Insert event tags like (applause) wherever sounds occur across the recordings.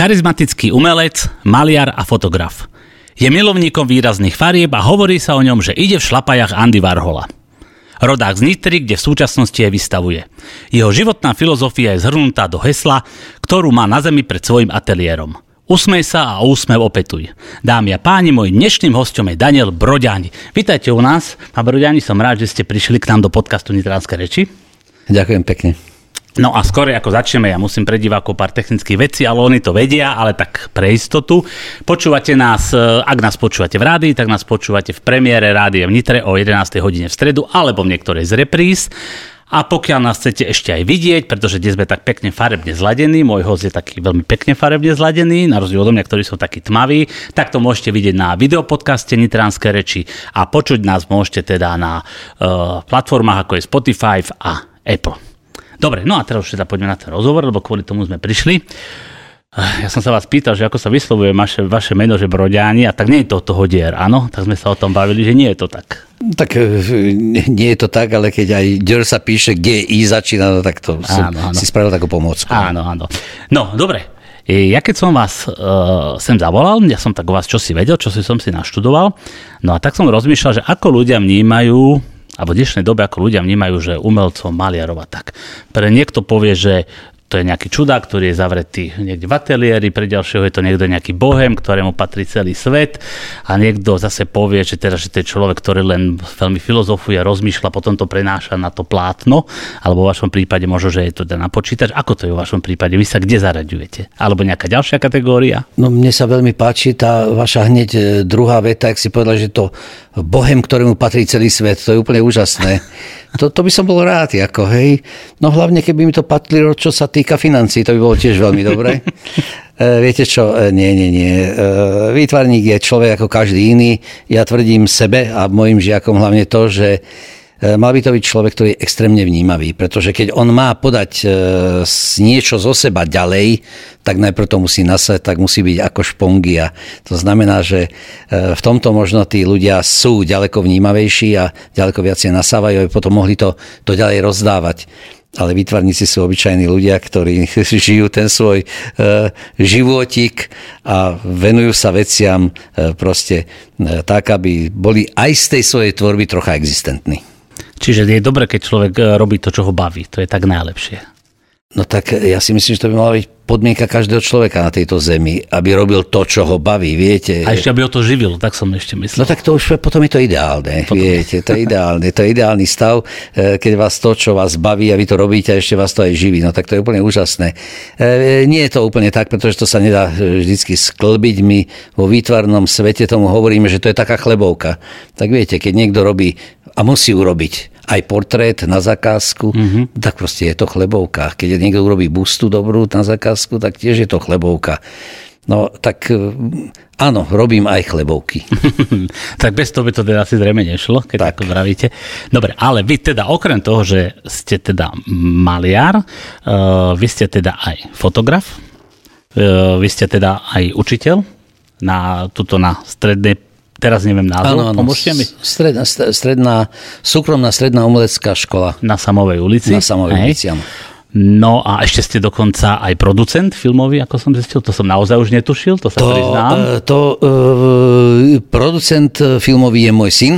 charizmatický umelec, maliar a fotograf. Je milovníkom výrazných farieb a hovorí sa o ňom, že ide v šlapajach Andy Warhola. Rodák z Nitry, kde v súčasnosti aj vystavuje. Jeho životná filozofia je zhrnutá do hesla, ktorú má na zemi pred svojim ateliérom. Usmej sa a úsmev opetuj. Dámy a páni, môj dnešným hostom je Daniel Broďani. Vítajte u nás. Pán Broďani, som rád, že ste prišli k nám do podcastu Nitránske reči. Ďakujem pekne. No a skôr ako začneme, ja musím pre divákov pár technických vecí, ale oni to vedia, ale tak pre istotu. Počúvate nás, e, ak nás počúvate v rádii, tak nás počúvate v premiére rádia v Nitre o 11. hodine v stredu alebo v niektorej z repríz. A pokiaľ nás chcete ešte aj vidieť, pretože dnes sme tak pekne farebne zladení, môj host je taký veľmi pekne farebne zladený, na rozdiel od mňa, ktorí sú takí tmaví, tak to môžete vidieť na videopodcaste Nitranské reči a počuť nás môžete teda na uh, platformách ako je Spotify a Apple. Dobre, no a teraz už teda poďme na ten rozhovor, lebo kvôli tomu sme prišli. Ja som sa vás pýtal, že ako sa vyslovuje vaše, vaše meno, že Broďáni, a tak nie je to toho dier, áno? Tak sme sa o tom bavili, že nie je to tak. Tak e, nie je to tak, ale keď aj dier sa píše GI začína, no tak to som áno, áno. si spravil takú pomôcku. Áno, áno. No, dobre. E, ja keď som vás uh, sem zavolal, ja som tak o vás čo si vedel, čo si som si naštudoval, no a tak som rozmýšľal, že ako ľudia vnímajú alebo v dnešnej dobe ako ľudia vnímajú, že umelcom maliarova tak. Pre niekto povie, že to je nejaký čudák, ktorý je zavretý niekde v ateliéri, pre ďalšieho je to niekto nejaký bohem, ktorému patrí celý svet a niekto zase povie, že, teda, že to je človek, ktorý len veľmi filozofuje, rozmýšľa, potom to prenáša na to plátno, alebo v vašom prípade možno, že je to na počítač. Ako to je v vašom prípade? Vy sa kde zaraďujete? Alebo nejaká ďalšia kategória? No mne sa veľmi páči tá vaša hneď e, druhá veta, ak si povedal, že to bohem, ktorému patrí celý svet, to je úplne úžasné. (laughs) To, to by som bol rád, ako hej. No hlavne, keby mi to patrilo, čo sa týka financí, to by bolo tiež veľmi dobré. (laughs) E, viete čo, e, nie, nie, nie. E, výtvarník je človek ako každý iný. Ja tvrdím sebe a mojim žiakom hlavne to, že mal by to byť človek, ktorý je extrémne vnímavý, pretože keď on má podať e, niečo zo seba ďalej, tak najprv to musí nasať, tak musí byť ako špongia. To znamená, že e, v tomto možno tí ľudia sú ďaleko vnímavejší a ďaleko viacej nasávajú, aby potom mohli to, to ďalej rozdávať ale výtvarníci sú obyčajní ľudia, ktorí (laughs) žijú ten svoj e, životík a venujú sa veciam e, proste e, tak, aby boli aj z tej svojej tvorby trocha existentní. Čiže je dobré, keď človek e, robí to, čo ho baví. To je tak najlepšie. No tak ja si myslím, že to by mala byť podmienka každého človeka na tejto zemi, aby robil to, čo ho baví, viete. A ešte aby ho to živil, tak som ešte myslel. No tak to už potom je to ideálne, potom. viete, to je ideálne, to je ideálny stav, e, keď vás to, čo vás baví a vy to robíte a ešte vás to aj živí, no tak to je úplne úžasné. E, nie je to úplne tak, pretože to sa nedá vždycky sklbiť. My vo výtvarnom svete tomu hovoríme, že to je taká chlebovka. Tak viete, keď niekto robí a musí urobiť aj portrét na zakázku, mm-hmm. tak proste je to chlebovka. Keď niekto urobí bustu dobrú na zakázku, tak tiež je to chlebovka. No tak e, áno, robím aj chlebovky. (laughs) tak bez toho by to teda asi zrejme nešlo, keď tak. to vravíte. Dobre, ale vy teda okrem toho, že ste teda maliar, uh, vy ste teda aj fotograf, uh, vy ste teda aj učiteľ na, tuto na strednej teraz neviem názov, ano, ano. pomôžte mi. Stredná, stredná, súkromná stredná umelecká škola. Na Samovej ulici. Na Samovej Hej. ulici, áno. No a ešte ste dokonca aj producent filmový, ako som zistil, to som naozaj už netušil, to sa to, priznám. E, to, uh, producent filmový je môj syn,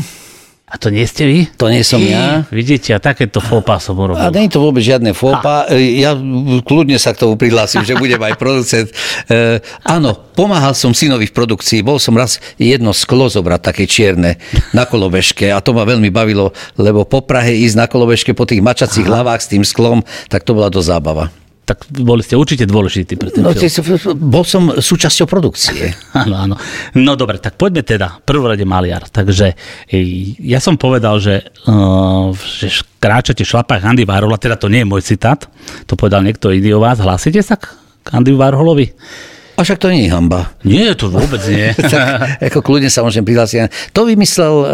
a to nie ste vy? To nie som ja. Vidíte, a takéto fópa som urobil. A nie je to vôbec žiadne fópa. Ha. Ja kľudne sa k tomu prihlásim, že budem aj producent. E, áno, pomáhal som synovi v produkcii. Bol som raz jedno sklo zobrať také čierne na kolobežke a to ma veľmi bavilo, lebo po Prahe ísť na kolobežke po tých mačacích Aha. hlavách s tým sklom, tak to bola do zábava tak boli ste určite dôležití pre ten no, film. Bol som súčasťou produkcie. (laughs) áno, áno. No dobre, tak poďme teda. Prvorade maliar. Takže ja som povedal, že, uh, že kráčate v šlapách Andy Warhola, teda to nie je môj citát, to povedal niekto iný o vás. Hlásite sa k Andy Warholovi? A však to nie je hamba. Nie, to vôbec nie. (laughs) tak, ako kľudne sa môžem prihlásiť. To vymyslel uh,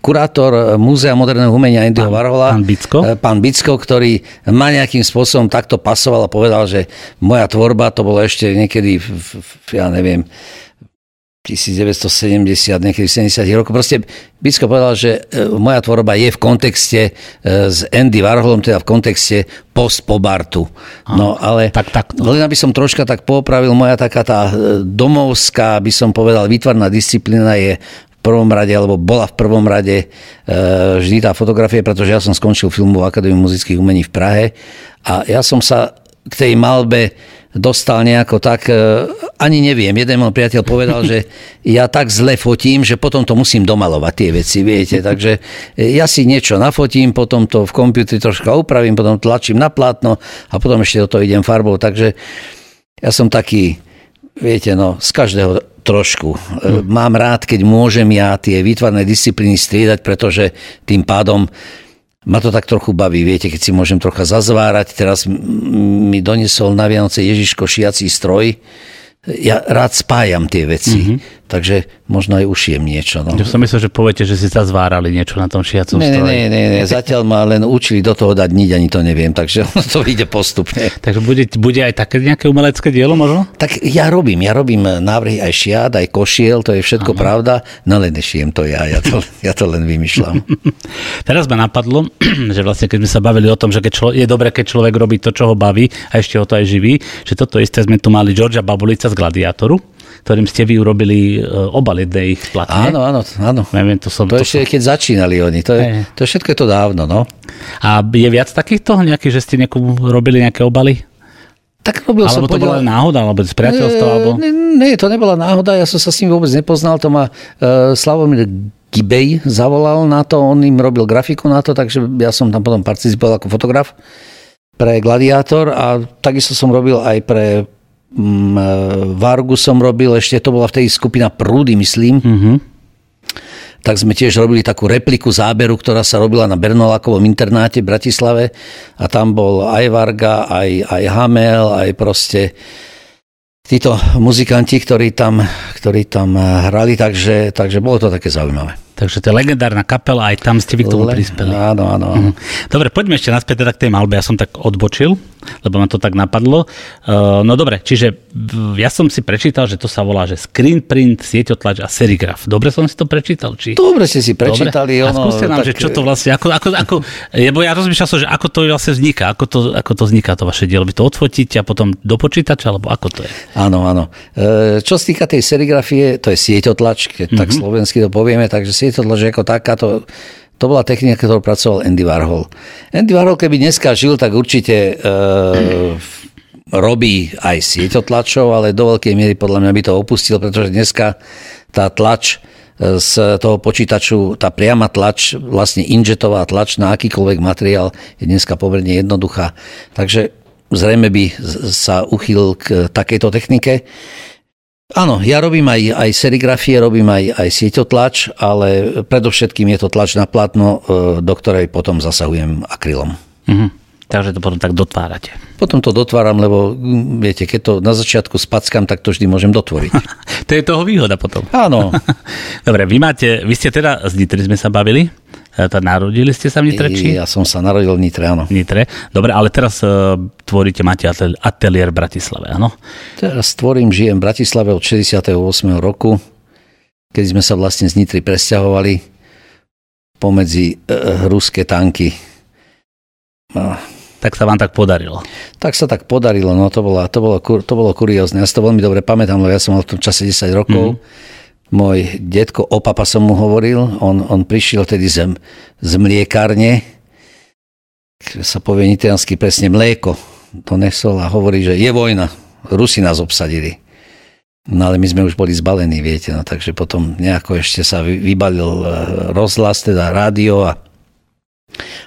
kurátor Múzea moderného umenia Andyho Varhola. Pán Bicko. Uh, pán Bicko, ktorý ma nejakým spôsobom takto pasoval a povedal, že moja tvorba, to bolo ešte niekedy, v, v, ja neviem, 1970, niekedy 70 rokov. Proste Bicko povedal, že e, moja tvorba je v kontexte e, s Andy Warholom, teda v kontexte post po Bartu. No ale tak, tak, len aby som troška tak popravil, moja taká tá e, domovská, by som povedal, výtvarná disciplína je v prvom rade, alebo bola v prvom rade vždy tá fotografie, pretože ja som skončil filmovú akadémiu muzických umení v Prahe a ja som sa k tej malbe dostal nejako tak, e, ani neviem, jeden môj priateľ povedal, že ja tak zle fotím, že potom to musím domalovať tie veci, viete, takže e, ja si niečo nafotím, potom to v počítači troška upravím, potom tlačím na plátno a potom ešte do toho idem farbou, takže ja som taký, viete, no, z každého trošku. Hm. Mám rád, keď môžem ja tie výtvarné disciplíny striedať, pretože tým pádom ma to tak trochu baví, viete, keď si môžem trocha zazvárať. Teraz mi donesol na Vianoce Ježiško šiací stroj. Ja rád spájam tie veci. Mm-hmm takže možno aj ušijem niečo. No. Ja som myslel, že poviete, že si sa zvárali niečo na tom šiacom nie, stroji. Nie, nie, nie, zatiaľ ma len učili do toho dať niť, ani to neviem, takže (laughs) to ide postupne. Takže bude, bude aj také nejaké umelecké dielo možno? Tak ja robím, ja robím návrhy aj šiat, aj košiel, to je všetko Aha. pravda, no len nešijem to ja, ja to, ja to len vymýšľam. (laughs) Teraz ma napadlo, (clears throat) že vlastne keď sme sa bavili o tom, že keď člo, je dobré, keď človek robí to, čo ho baví a ešte ho to aj živí, že toto isté sme tu mali Georgia Babulica z Gladiátoru ktorým ste vy urobili e, obal jednej ich platne. Áno, áno, áno. Neviem, to, som, to, to ešte, som... keď začínali oni. To, je, to všetko je to dávno, no. A je viac takýchto nejakých, že ste niekomu robili nejaké obaly? Tak robil alebo som to bola náhoda, alebo z priateľstva? Alebo... Nie, nie, to nebola náhoda, ja som sa s ním vôbec nepoznal, to ma uh, Slavomír Gibej zavolal na to, on im robil grafiku na to, takže ja som tam potom participoval ako fotograf pre Gladiátor a takisto som robil aj pre Vargu som robil, ešte to bola v tej skupina Prúdy, myslím. Mm-hmm. Tak sme tiež robili takú repliku záberu, ktorá sa robila na Bernolákovom internáte v Bratislave a tam bol aj Varga, aj, aj Hamel, aj proste títo muzikanti, ktorí tam, ktorí tam hrali, takže, takže bolo to také zaujímavé. Takže to je legendárna kapela, aj tam ste vy k tomu prispeli. Áno, áno. Mhm. Dobre, poďme ešte naspäť teda k tej malbe. Ja som tak odbočil, lebo ma to tak napadlo. Uh, no dobre, čiže ja som si prečítal, že to sa volá, že screen print, sieťotlač a serigraf. Dobre som si to prečítal? Či... Dobre ste si prečítali. Dobre? A skúste nám, tak... že čo to vlastne, ako, ako, ako, lebo ja rozmýšľal som, že ako to vlastne vzniká, ako to, ako to vzniká to vaše dielo. Vy to odfotíte a potom do počítača, alebo ako to je? Áno, áno. E, čo sa týka tej serigrafie, to je sieťotlač, keď mm-hmm. tak mhm. slovensky to povieme, takže svietodlo, že ako taká, to, bola technika, ktorú pracoval Andy Warhol. Andy Warhol, keby dneska žil, tak určite e, robí aj sieťotlačov, ale do veľkej miery podľa mňa by to opustil, pretože dneska tá tlač e, z toho počítaču, tá priama tlač, vlastne injetová tlač na akýkoľvek materiál je dneska pomerne jednoduchá. Takže zrejme by sa uchýlil k takejto technike. Áno, ja robím aj, aj serigrafie, robím aj, aj sieťotlač, ale predovšetkým je to tlač na platno, e, do ktorej potom zasahujem akrylom. Mm-hmm. Takže to potom tak dotvárate. Potom to dotváram, lebo viete, keď to na začiatku spackam, tak to vždy môžem dotvoriť. (laughs) to je toho výhoda potom. Áno. (laughs) Dobre, vy máte, vy ste teda, z Nitry sme sa bavili, tá, narodili ste sa v Nitre? Či? Ja som sa narodil v Nitre, áno. Nitre. Dobre, ale teraz uh, tvoríte, máte ateliér v Bratislave, áno? Teraz tvorím, žijem v Bratislave od 68. roku, keď sme sa vlastne z Nitry presťahovali pomedzi uh, ruské tanky. No. Tak sa vám tak podarilo. Tak sa tak podarilo, no to bolo, to bolo, to bolo kuriózne. Ja si to veľmi dobre pamätám, lebo ja som mal v tom čase 10 rokov. Mm-hmm môj detko, o papa som mu hovoril, on, on prišiel tedy z, z mliekárne, sa povie nitriansky presne mlieko, nesol a hovorí, že je vojna, Rusi nás obsadili. No ale my sme už boli zbalení, viete, no takže potom nejako ešte sa vybalil e, rozhlas, teda rádio a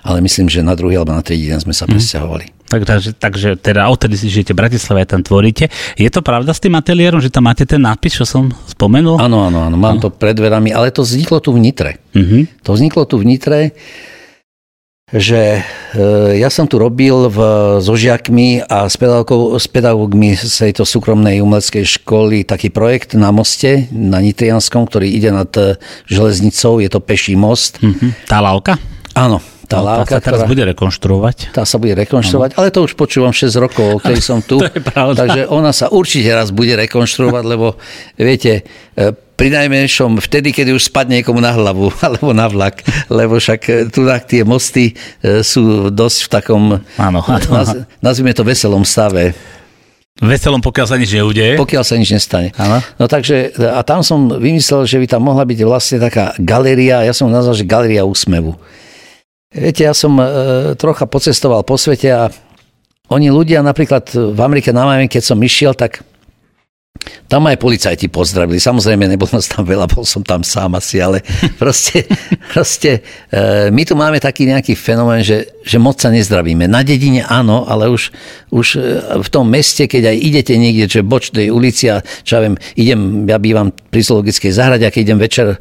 ale myslím, že na druhý alebo na tretí deň sme sa mm. presťahovali. Tak, takže, takže teda odtedy si žijete v Bratislave a tam tvoríte. Je to pravda s tým ateliérom, že tam máte ten nápis, čo som spomenul? Áno, áno, áno, mám no. to pred dverami, ale to vzniklo tu v Nitre. Mm-hmm. To vzniklo tu v Nitre, že e, ja som tu robil v, so žiakmi a s, s pedagógmi z tejto súkromnej umeleckej školy taký projekt na moste, na Nitrianskom, ktorý ide nad e, železnicou, je to peší most. Mm-hmm. Tá lávka? Áno, tá no, lávka, tá sa teraz ktorá, bude rekonštruovať. Tá sa bude rekonštruovať, ano. ale to už počúvam 6 rokov, ktorý som tu. to je pravda. Takže ona sa určite raz bude rekonštruovať, lebo viete, e, pri najmenšom vtedy, kedy už spadne niekomu na hlavu (laughs) alebo na vlak, lebo však e, tu tie mosty e, sú dosť v takom, áno, áno. Naz, nazvime to veselom stave. Veselom, pokiaľ sa nič neudeje. Pokiaľ sa nič nestane. Áno. No takže, a tam som vymyslel, že by tam mohla byť vlastne taká galéria, ja som nazval, že galéria úsmevu. Viete, ja som e, trocha pocestoval po svete a oni ľudia napríklad v Amerike na Miami, keď som išiel, tak tam aj policajti pozdravili. Samozrejme, nebol nás tam veľa, bol som tam sám asi, ale (laughs) proste, proste e, my tu máme taký nejaký fenomén, že, že moc sa nezdravíme. Na dedine áno, ale už, už e, v tom meste, keď aj idete niekde, že bočnej ulici a čo ja viem, idem, ja bývam pri zoologickej zahrade a keď idem večer e,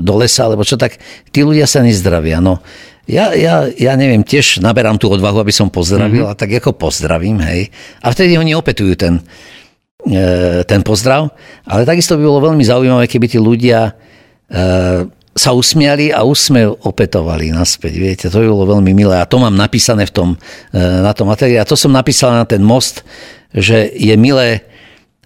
do lesa, alebo čo tak, tí ľudia sa nezdravia. No. Ja, ja, ja neviem, tiež naberám tú odvahu, aby som pozdravil mm-hmm. a tak ako pozdravím, hej. A vtedy oni opetujú ten, ten pozdrav. Ale takisto by bolo veľmi zaujímavé, keby tí ľudia e, sa usmiali a úsmev opetovali naspäť. Viete, to by bolo veľmi milé. A to mám napísané v tom, e, na tom materiáli. A to som napísal na ten most, že je milé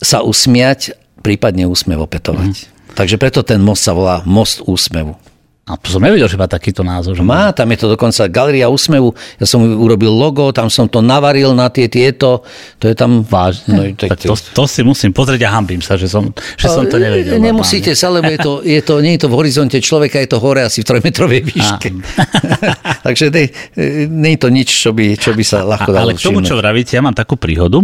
sa usmiať, prípadne úsmev opetovať. Mm. Takže preto ten most sa volá Most úsmevu. A to som nevedel, že má takýto názov. Že má, tam je to dokonca Galeria úsmevu. Ja som urobil logo, tam som to navaril na tie tieto. To je tam vážne. No, tak, tak to, to, si musím pozrieť a hambím sa, že som, že som to nevedel. Nemusíte sa, lebo je to, je to, nie je to v horizonte človeka, je to hore asi v trojmetrovej výške. (laughs) Takže nie, nie je to nič, čo by, čo by sa ľahko dalo Ale k tomu, čo vravíte, ja mám takú príhodu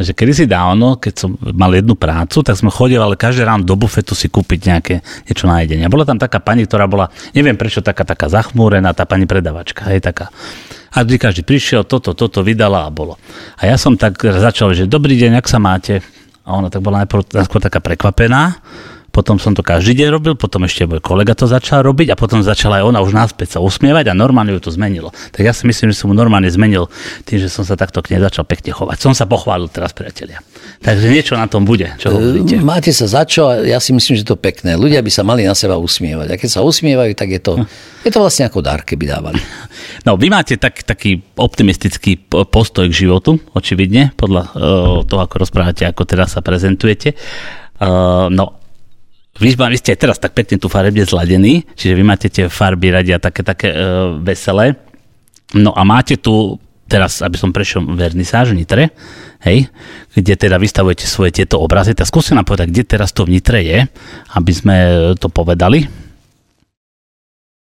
že kedy si dávno, keď som mal jednu prácu, tak sme chodili každé ráno do bufetu si kúpiť nejaké niečo na jedenie. Bola tam taká pani, ktorá bola, neviem prečo, taká, taká zachmúrená, tá pani predavačka, hej, taká. A vždy každý prišiel, toto, toto vydala a bolo. A ja som tak začal, že dobrý deň, ak sa máte? A ona tak bola najprv, najskôr taká prekvapená, potom som to každý deň robil, potom ešte môj kolega to začal robiť a potom začala aj ona už náspäť sa usmievať a normálne ju to zmenilo. Tak ja si myslím, že som mu normálne zmenil tým, že som sa takto k nej začal pekne chovať. Som sa pochválil teraz, priatelia. Takže niečo na tom bude, čo hovoríte. Máte sa za čo a ja si myslím, že to pekné. Ľudia by sa mali na seba usmievať. A keď sa usmievajú, tak je to, hm. je to vlastne ako dar, keby dávali. (laughs) No, vy máte tak, taký optimistický postoj k životu, očividne, podľa uh, toho, ako rozprávate, ako teraz sa prezentujete. Uh, no vy ste teraz tak pekne tu farebne zladení, čiže vy máte tie farby radia také, také uh, veselé. No a máte tu teraz, aby som prešiel vernisáž v Nitre, hej, kde teda vystavujete svoje tieto obrazy, tak skúste nám povedať, kde teraz to v Nitre je, aby sme to povedali.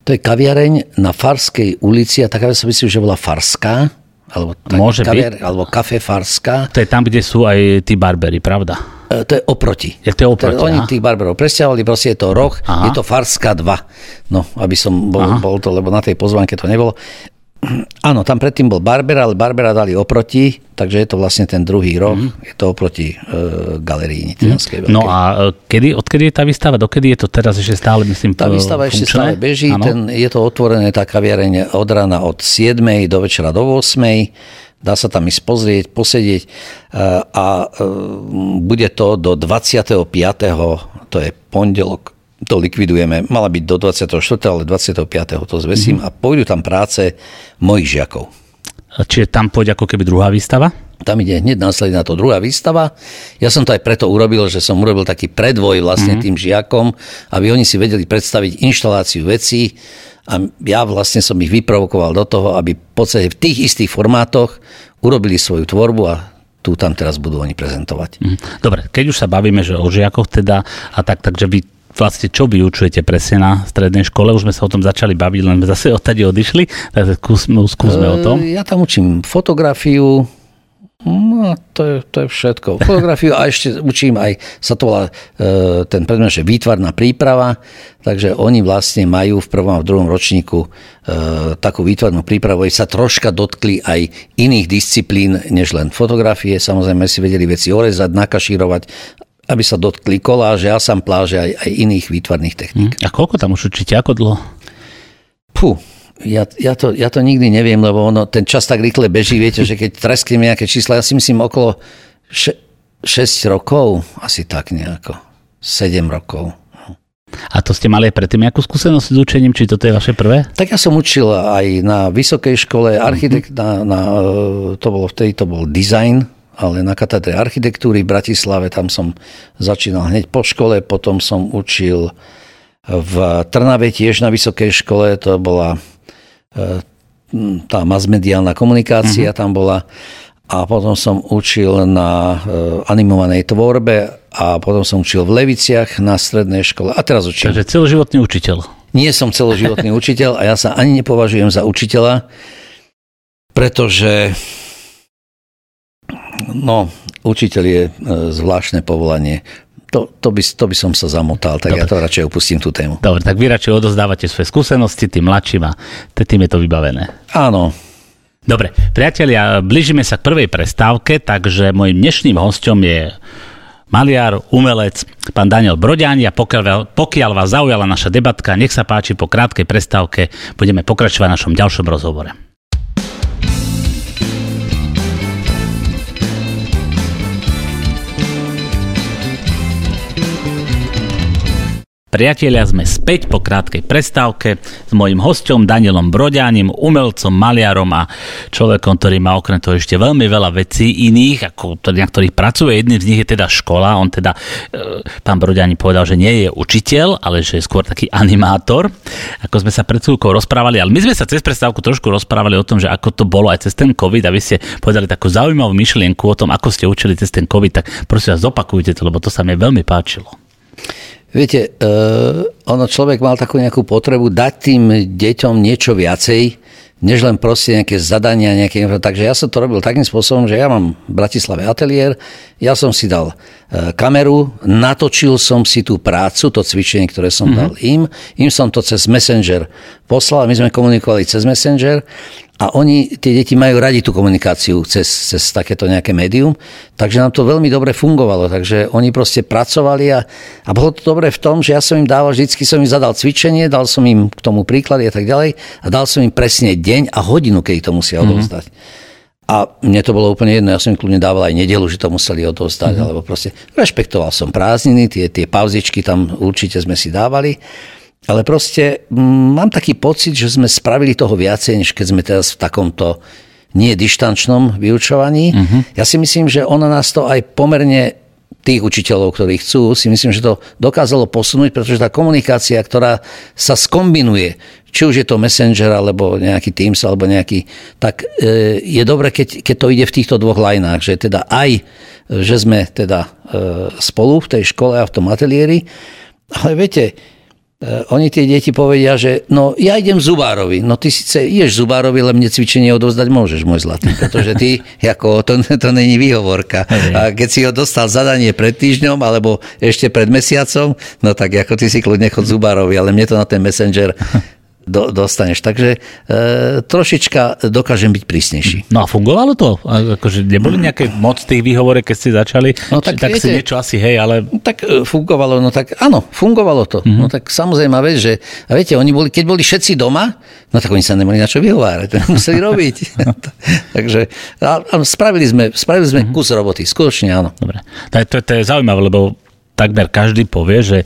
To je kaviareň na Farskej ulici a taká sa myslím, že bola Farská. Alebo tak, Môže kaviar, byť. Alebo kafe Farská. To je tam, kde sú aj tí barbery, pravda? E, to je oproti. Je to oproti, Oni tých barberov presťahovali, proste je to roh, aha. je to Farska 2. No, aby som bol, bol to, lebo na tej pozvánke to nebolo. (clears throat) Áno, tam predtým bol Barbera, ale Barbera dali oproti, takže je to vlastne ten druhý roh, mm. je to oproti e, galerii Nitrianskej. Mm. No a e, kedy, odkedy je tá výstava, dokedy je to teraz ešte stále, myslím, Tá výstava funkčné? ešte stále beží, ten, je to otvorené, tá kaviareň od rána od 7. do večera do 8 dá sa tam ísť pozrieť, posedieť e, a e, bude to do 25. to je pondelok, to likvidujeme. Mala byť do 24. ale 25. to zvesím mm-hmm. a pôjdu tam práce mojich žiakov. Čiže tam pôjde ako keby druhá výstava? Tam ide hneď následne na to druhá výstava. Ja som to aj preto urobil, že som urobil taký predvoj vlastne mm-hmm. tým žiakom, aby oni si vedeli predstaviť inštaláciu vecí, a ja vlastne som ich vyprovokoval do toho, aby v podstate v tých istých formátoch urobili svoju tvorbu a tu tam teraz budú oni prezentovať. Mhm. Dobre, keď už sa bavíme, že o žiakoch teda a tak, takže vy vlastne čo vyučujete presne na strednej škole? Už sme sa o tom začali baviť, len zase odtade odišli, takže skúsme, skúsme o tom. Ja tam učím fotografiu, No, to je, to je všetko. (laughs) Fotografiu a ešte učím aj, sa to volá e, ten predmet, že výtvarná príprava, takže oni vlastne majú v prvom a v druhom ročníku e, takú výtvarnú prípravu, sa troška dotkli aj iných disciplín, než len fotografie. Samozrejme si vedeli veci orezať, nakašírovať, aby sa dotkli koláže, asampláže aj, aj iných výtvarných techník. Hm. A koľko tam už učíte? Ako dlho? Puh, ja, ja, to, ja to nikdy neviem, lebo ono, ten čas tak rýchle beží, viete, že keď tresknem nejaké čísla, ja si myslím okolo 6 rokov, asi tak nejako, 7 rokov. A to ste mali aj predtým nejakú skúsenosť s učením, či toto je vaše prvé? Tak ja som učil aj na vysokej škole, architekt, mm-hmm. na, na, to bolo vtedy, to bol design, ale na katedre architektúry v Bratislave, tam som začínal hneď po škole, potom som učil v Trnave tiež na vysokej škole, to bola e, tá masmediálna komunikácia, uh-huh. tam bola a potom som učil na animovanej tvorbe a potom som učil v Leviciach na strednej škole a teraz učím. Takže celoživotný učiteľ. Nie som celoživotný (laughs) učiteľ a ja sa ani nepovažujem za učiteľa, pretože no, učiteľ je e, zvláštne povolanie. To, to, by, to by som sa zamotal, tak Dobre. ja to radšej opustím tú tému. Dobre, tak vy radšej odozdávate svoje skúsenosti tým mladším a tým je to vybavené. Áno. Dobre, priatelia, blížime sa k prvej prestávke, takže môjim dnešným hostom je maliar, umelec, pán Daniel Broďani a pokiaľ, pokiaľ vás zaujala naša debatka, nech sa páči, po krátkej prestávke budeme pokračovať v našom ďalšom rozhovore. Priatelia, sme späť po krátkej prestávke s mojim hostom Danielom Broďaním, umelcom, maliarom a človekom, ktorý má okrem toho ešte veľmi veľa vecí iných, ako na ktorých pracuje. Jedným z nich je teda škola. On teda, e, pán Broďani povedal, že nie je učiteľ, ale že je skôr taký animátor, ako sme sa pred chvíľkou rozprávali. Ale my sme sa cez prestávku trošku rozprávali o tom, že ako to bolo aj cez ten COVID a vy ste povedali takú zaujímavú myšlienku o tom, ako ste učili cez ten COVID, tak prosím vás, zopakujte to, lebo to sa mi veľmi páčilo. Viete, uh, ono človek mal takú nejakú potrebu dať tým deťom niečo viacej, než len proste nejaké zadania, nejaké... Takže ja som to robil takým spôsobom, že ja mám v Bratislave ateliér, ja som si dal uh, kameru, natočil som si tú prácu, to cvičenie, ktoré som mm-hmm. dal im, im som to cez Messenger poslal, my sme komunikovali cez Messenger a oni, tie deti majú radi tú komunikáciu cez, cez takéto nejaké médium, takže nám to veľmi dobre fungovalo. Takže oni proste pracovali a, a bolo to dobre v tom, že ja som im dával, vždycky som im zadal cvičenie, dal som im k tomu príklady a tak ďalej a dal som im presne deň a hodinu, keď to musia mm-hmm. odovzdať. A mne to bolo úplne jedno, ja som im kľudne dával aj nedelu, že to museli odovzdať, mm-hmm. alebo proste rešpektoval som prázdniny, tie, tie pauzičky tam určite sme si dávali. Ale proste mm, mám taký pocit, že sme spravili toho viacej, než keď sme teraz v takomto nie dištančnom vyučovaní. Uh-huh. Ja si myslím, že ono nás to aj pomerne tých učiteľov, ktorí chcú, si myslím, že to dokázalo posunúť, pretože tá komunikácia, ktorá sa skombinuje, či už je to Messenger, alebo nejaký Teams, alebo nejaký, tak e, je dobre, keď, keď to ide v týchto dvoch lajnách, že teda aj, že sme teda e, spolu v tej škole a v tom ateliéri, ale viete, oni tie deti povedia, že no ja idem zubárovi. No ty síce ideš zubárovi, ale mne cvičenie odovzdať môžeš, môj zlatý, pretože ty, (laughs) ako, to, to není výhovorka. A keď si ho dostal zadanie pred týždňom, alebo ešte pred mesiacom, no tak ako ty si kľudne chod zubárovi, ale mne to na ten messenger (laughs) do, dostaneš. Takže e, trošička dokážem byť prísnejší. No a fungovalo to? Akože neboli nejaké moc tých výhovore, keď ste začali? No tak, tak viete, si niečo asi, hej, ale... Tak e, fungovalo, no tak áno, fungovalo to. Mm-hmm. No tak samozrejme, vec, že a viete, oni boli, keď boli všetci doma, no tak oni sa nemali na čo vyhovárať, museli robiť. (laughs) (laughs) Takže a, a spravili sme, spravili sme mm-hmm. kus roboty, skutočne áno. Dobre, to, to, to je zaujímavé, lebo takmer každý povie, že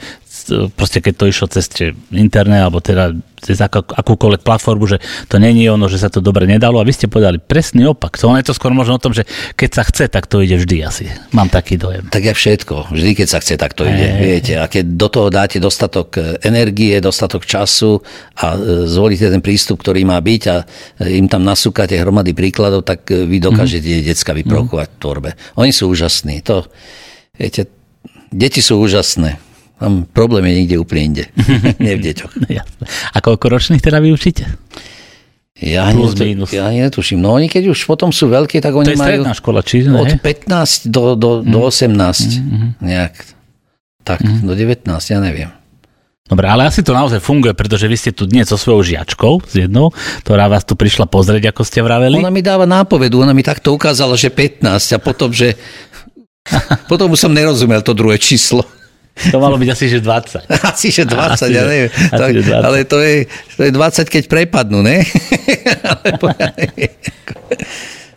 proste keď to išlo cez internet alebo teda cez akú, akúkoľvek platformu, že to není ono, že sa to dobre nedalo a vy ste povedali presný opak. To je to skôr možno o tom, že keď sa chce, tak to ide vždy asi. Mám taký dojem. Tak je všetko. Vždy, keď sa chce, tak to ide. Hey. Viete. A keď do toho dáte dostatok e, energie, dostatok času a e, zvolíte ten prístup, ktorý má byť a e, im tam nasúkate hromady príkladov, tak vy dokážete mm. decka vyprokovať mm. v tvorbe. Oni sú úžasní. To, viete, deti sú úžasné. Tam problém je niekde úplne inde. (laughs) Nie v deťoch. A koľko ročných teda vy učíte? Ja Plus, ani, minus. ja netuším. No oni keď už potom sú veľkí, tak oni to majú... škola, či ne? Od 15 do, do, mm. do 18. Mm-hmm. Nejak. Tak, mm. do 19, ja neviem. Dobre, ale asi to naozaj funguje, pretože vy ste tu dnes so svojou žiačkou, s jednou, ktorá vás tu prišla pozrieť, ako ste vraveli. Ona mi dáva nápovedu, ona mi takto ukázala, že 15 a potom, že... (laughs) potom som nerozumel to druhé číslo. To malo byť asi, že 20. (laughs) Asi, že 20, asi, ja neviem. Asi, to, 20. Ale to je, to je 20, keď prepadnú, ne? (laughs)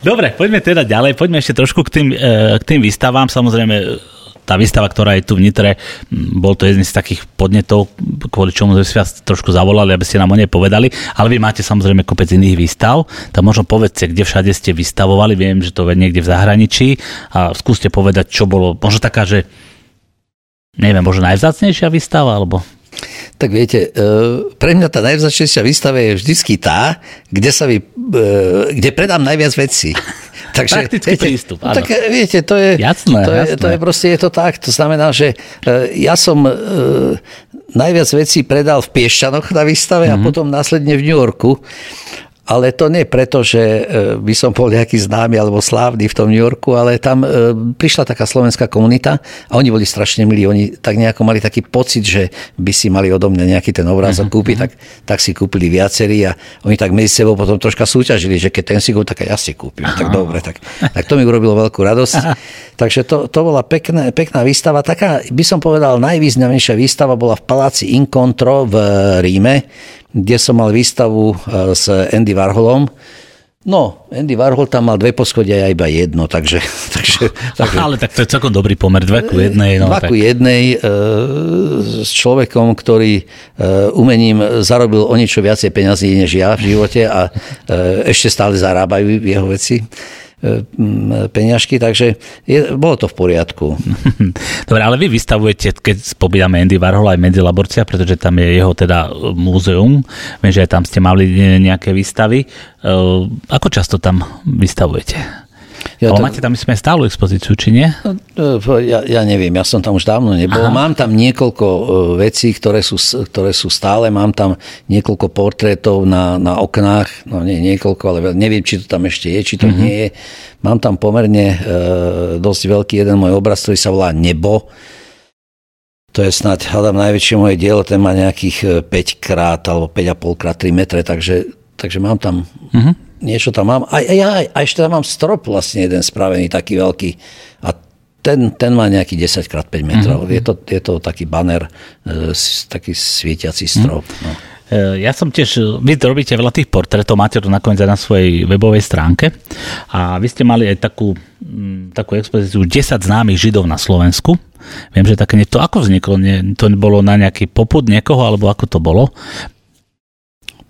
Dobre, poďme teda ďalej, poďme ešte trošku k tým, e, k tým výstavám. Samozrejme, tá výstava, ktorá je tu v Nitre, bol to jeden z takých podnetov, kvôli čomu sme si vás trošku zavolali, aby ste nám o nej povedali, ale vy máte samozrejme kopec iných výstav, tak možno povedzte, kde všade ste vystavovali, viem, že to je niekde v zahraničí a skúste povedať, čo bolo, možno taká, že neviem, možno najvzácnejšia výstava, alebo tak viete, e, pre mňa tá najvzáčnejšia výstava je vždycky tá, kde, sa vy, e, kde predám najviac vecí. (laughs) Takže, Praktický viete, prístup, áno. Tak e, viete, to je, jasné, to, je, jasné. to je proste, je to tak. To znamená, že ja som najviac vecí predal v Piešťanoch na výstave mm-hmm. a mhm. potom následne v New Yorku. Ale to nie preto, že e, by som bol nejaký známy alebo slávny v tom New Yorku, ale tam e, prišla taká slovenská komunita a oni boli strašne milí. Oni tak nejako mali taký pocit, že by si mali odo mňa nejaký ten obrázok uh-huh, kúpiť, uh-huh. tak, tak si kúpili viacerí a oni tak medzi sebou potom troška súťažili, že keď ten si kúpil, tak ja si kúpim. Uh-huh. Tak dobre, tak, tak to mi urobilo veľkú radosť. Uh-huh. Takže to, to bola pekná, pekná výstava. Taká, by som povedal, najvýznamnejšia výstava bola v Paláci Incontro v Ríme kde som mal výstavu e, s Andy Warholom. No, Andy Warhol tam mal dve poschodia a iba jedno, takže... (laughs) takže, takže Ale tak to je celkom dobrý pomer, dve ku jednej. No, dva ku jednej e, s človekom, ktorý e, umením zarobil o niečo viacej peňazí než ja v živote a e, ešte stále zarábajú jeho veci. E, peňažky, takže je, bolo to v poriadku. (laughs) Dobre, ale vy vystavujete, keď spomíname Andy Warhol aj medzi Laborcia, pretože tam je jeho teda múzeum, viem, že aj tam ste mali nejaké výstavy. E, ako často tam vystavujete? Ja Ale to... máte tam sme stálu expozíciu, či nie? No, ja, ja neviem, ja som tam už dávno nebol. Aha. Mám tam niekoľko e, vecí, ktoré sú, ktoré sú stále. Mám tam niekoľko portrétov na, na oknách. No nie niekoľko, ale neviem, či to tam ešte je, či to uh-huh. nie je. Mám tam pomerne e, dosť veľký jeden môj obraz, ktorý sa volá Nebo. To je snáď, hľadám, najväčšie moje dielo, ten má nejakých 5 e, krát alebo 5,5 krát 3 metre, takže, takže mám tam uh-huh niečo tam mám. A, ja, a ešte tam mám strop vlastne jeden spravený, taký veľký. A ten, ten má nejaký 10 x 5 metrov. Mm-hmm. Je, to, je to taký banner, e, taký svietiaci strop. Mm-hmm. No. E, ja som tiež, vy robíte veľa tých portrétov, máte to nakoniec aj na svojej webovej stránke a vy ste mali aj takú, mm, takú expozíciu 10 známych židov na Slovensku. Viem, že také to ako vzniklo? To bolo na nejaký poput niekoho, alebo ako to bolo?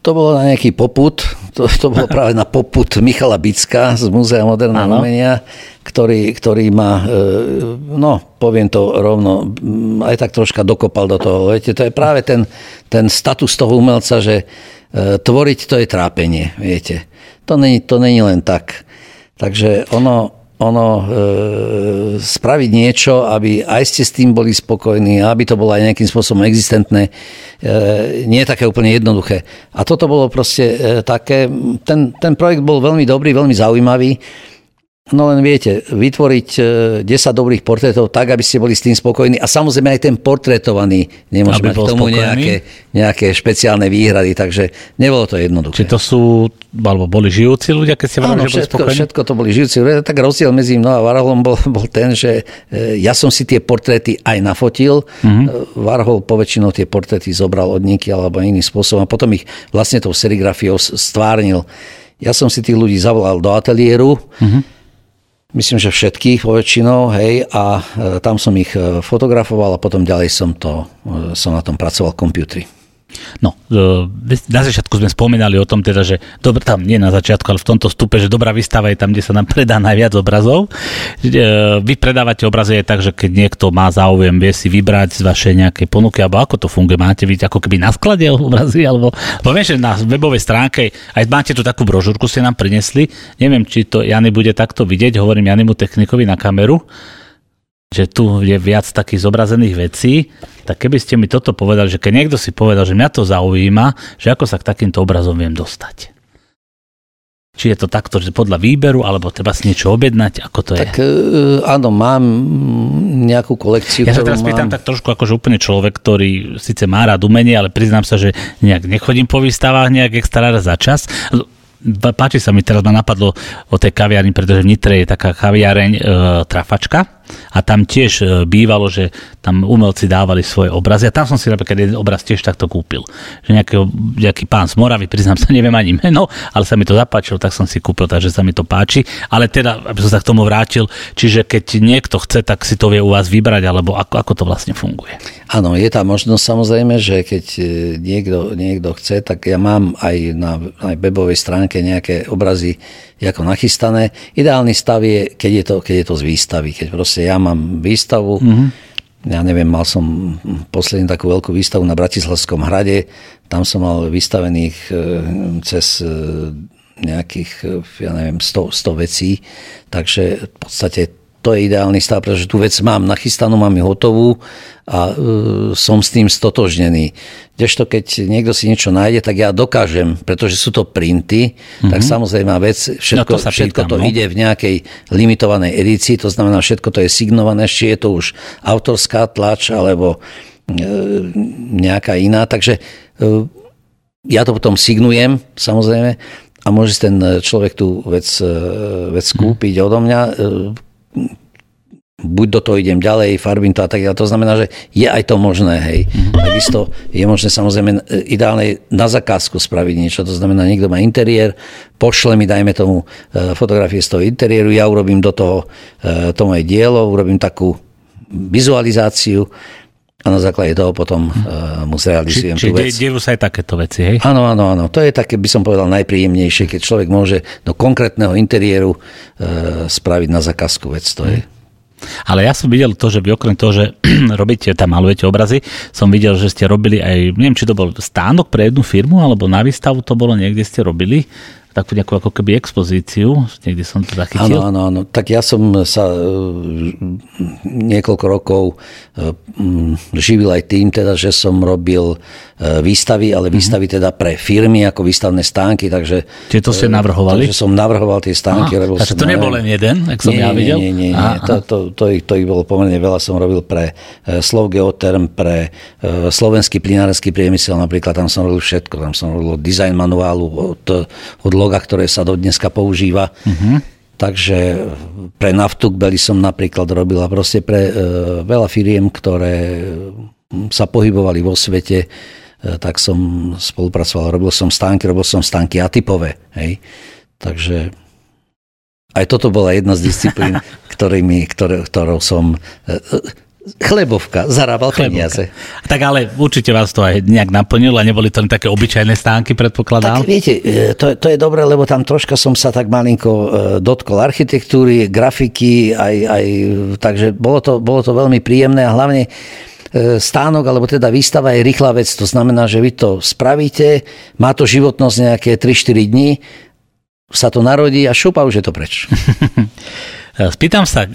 To bolo na nejaký poput, to, to bolo (laughs) práve na poput Michala Bicka z Múzea moderného umenia, ktorý, ktorý ma, e, no poviem to rovno, aj tak troška dokopal do toho. Viete, to je práve ten, ten status toho umelca, že e, tvoriť to je trápenie, viete. To není, to není len tak. Takže ono, ono e, spraviť niečo, aby aj ste s tým boli spokojní, aby to bolo aj nejakým spôsobom existentné, e, nie je také úplne jednoduché. A toto bolo proste e, také, ten, ten projekt bol veľmi dobrý, veľmi zaujímavý. No len viete, vytvoriť 10 e, dobrých portrétov tak, aby ste boli s tým spokojní a samozrejme aj ten portrétovaný nemôže mať k tomu nejaké, nejaké špeciálne výhrady, takže nebolo to jednoduché. Či to sú, alebo boli žijúci ľudia, keď ste Áno, že všetko, boli všetko to boli žijúci ľudia. Tak rozdiel medzi mnou a Warholom bol, bol ten, že e, ja som si tie portréty aj nafotil. Mm-hmm. Warhol poväčšinou tie portréty zobral od nieky alebo iným spôsobom a potom ich vlastne tou serigrafiou stvárnil. Ja som si tých ľudí zavolal do ateliéru, mm-hmm Myslím, že všetkých väčšinou, hej, a e, tam som ich e, fotografoval a potom ďalej som, to, e, som na tom pracoval v komputri. No, e, na začiatku sme spomínali o tom teda, že dobre, tam nie na začiatku, ale v tomto stupe, že dobrá výstava je tam, kde sa nám predá najviac obrazov. E, vy predávate obrazy aj tak, že keď niekto má záujem, vie si vybrať z vašej nejakej ponuky, alebo ako to funguje? Máte byť ako keby na sklade obrazy, alebo, lebo viem, že na webovej stránke aj máte tu takú brožúrku, ste nám prinesli. Neviem, či to Jany bude takto vidieť, hovorím Janimu technikovi na kameru že tu je viac takých zobrazených vecí, tak keby ste mi toto povedali, že keď niekto si povedal, že mňa to zaujíma, že ako sa k takýmto obrazom viem dostať. Či je to takto, že podľa výberu, alebo treba si niečo objednať, ako to tak, je? Tak áno, mám nejakú kolekciu. Ja sa teraz mám... pýtam tak trošku akože úplne človek, ktorý síce má rád umenie, ale priznám sa, že nejak nechodím po výstavách nejak extra za čas páči sa mi, teraz ma napadlo o tej kaviarni, pretože v Nitre je taká kaviareň e, Trafačka, a tam tiež e, bývalo, že tam umelci dávali svoje obrazy a tam som si napríklad jeden obraz tiež takto kúpil. Že nejaký, nejaký pán z Moravy, priznám sa, (laughs) neviem ani meno, ale sa mi to zapáčilo, tak som si kúpil, takže sa mi to páči. Ale teda, aby som sa k tomu vrátil, čiže keď niekto chce, tak si to vie u vás vybrať, alebo ako, ako to vlastne funguje? Áno, je tá možnosť samozrejme, že keď e, niekto, niekto chce, tak ja mám aj na aj webovej stránke nejaké obrazy ako nachystané. Ideálny stav je, keď je to, keď je to z výstavy. Keď proste ja mám výstavu, mm-hmm. ja neviem, mal som poslednú takú veľkú výstavu na Bratislavskom hrade, tam som mal vystavených e, cez e, nejakých, ja neviem, 100, 100 vecí, takže v podstate to je ideálny stav, pretože tú vec mám nachystanú, mám ju hotovú a uh, som s tým stotožnený. Kdežto keď niekto si niečo nájde, tak ja dokážem, pretože sú to printy, mm-hmm. tak samozrejme vec, všetko, no to, všetko pýtam, to no? ide v nejakej limitovanej edícii, to znamená, všetko to je signované, či je to už autorská tlač alebo uh, nejaká iná. Takže uh, ja to potom signujem, samozrejme, a môže ten človek tú vec, vec mhm. kúpiť odo mňa buď do toho idem ďalej, farbím to a tak ďalej. To znamená, že je aj to možné, hej. Mm-hmm. Takisto je možné samozrejme ideálne na zakázku spraviť niečo. To znamená, niekto má interiér, pošle mi, dajme tomu, e, fotografie z toho interiéru, ja urobím do toho e, to moje dielo, urobím takú vizualizáciu a na základe toho potom uh, mu zrealizujem či, tú vec. Čiže sa aj takéto veci, hej? Áno, áno, áno. To je také, by som povedal, najpríjemnejšie, keď človek môže do konkrétneho interiéru uh, spraviť na zakazku vec. To je. Ale ja som videl to, že vy okrem toho, že (clears throat) robíte, tam malujete obrazy, som videl, že ste robili aj, neviem, či to bol stánok pre jednu firmu, alebo na výstavu to bolo, niekde ste robili takú nejakú ako keby expozíciu, niekde som to zachytil. Áno, áno, áno. Tak ja som sa e, niekoľko rokov e, živil aj tým, teda, že som robil e, výstavy, ale mhm. výstavy mm-hmm. teda pre firmy ako výstavné stánky, takže... Čiže to ste navrhovali? Takže som navrhoval tie stánky. Aha, takže to nebol len jeden, ak som nie, ja videl? Nie, nie, nie. Aha, to, to, to, ich, to ich bolo pomerne veľa. Som robil pre Slov Geoterm, pre slovenský plinárenský priemysel, napríklad tam som robil všetko. Tam som robil design manuálu od, od loga, ktoré sa do dneska používa. Uh-huh. Takže pre naftu Beli som napríklad robila proste pre e, veľa firiem, ktoré sa pohybovali vo svete, e, tak som spolupracoval, robil som stánky, robil som stánky atypové. Hej. Takže aj toto bola jedna z disciplín, (laughs) ktorými, ktoré, ktorou som... E, Chlebovka, zarábal Chlebovka. peniaze. Tak ale určite vás to aj nejak naplnilo a neboli to len také obyčajné stánky, predpokladám? Tak viete, e, to, to je dobré, lebo tam troška som sa tak malinko e, dotkol architektúry, grafiky, aj, aj, takže bolo to, bolo to veľmi príjemné a hlavne e, stánok, alebo teda výstava je rýchla vec. To znamená, že vy to spravíte, má to životnosť nejaké 3-4 dní, sa to narodí a šupa už je to preč. (laughs) Spýtam sa,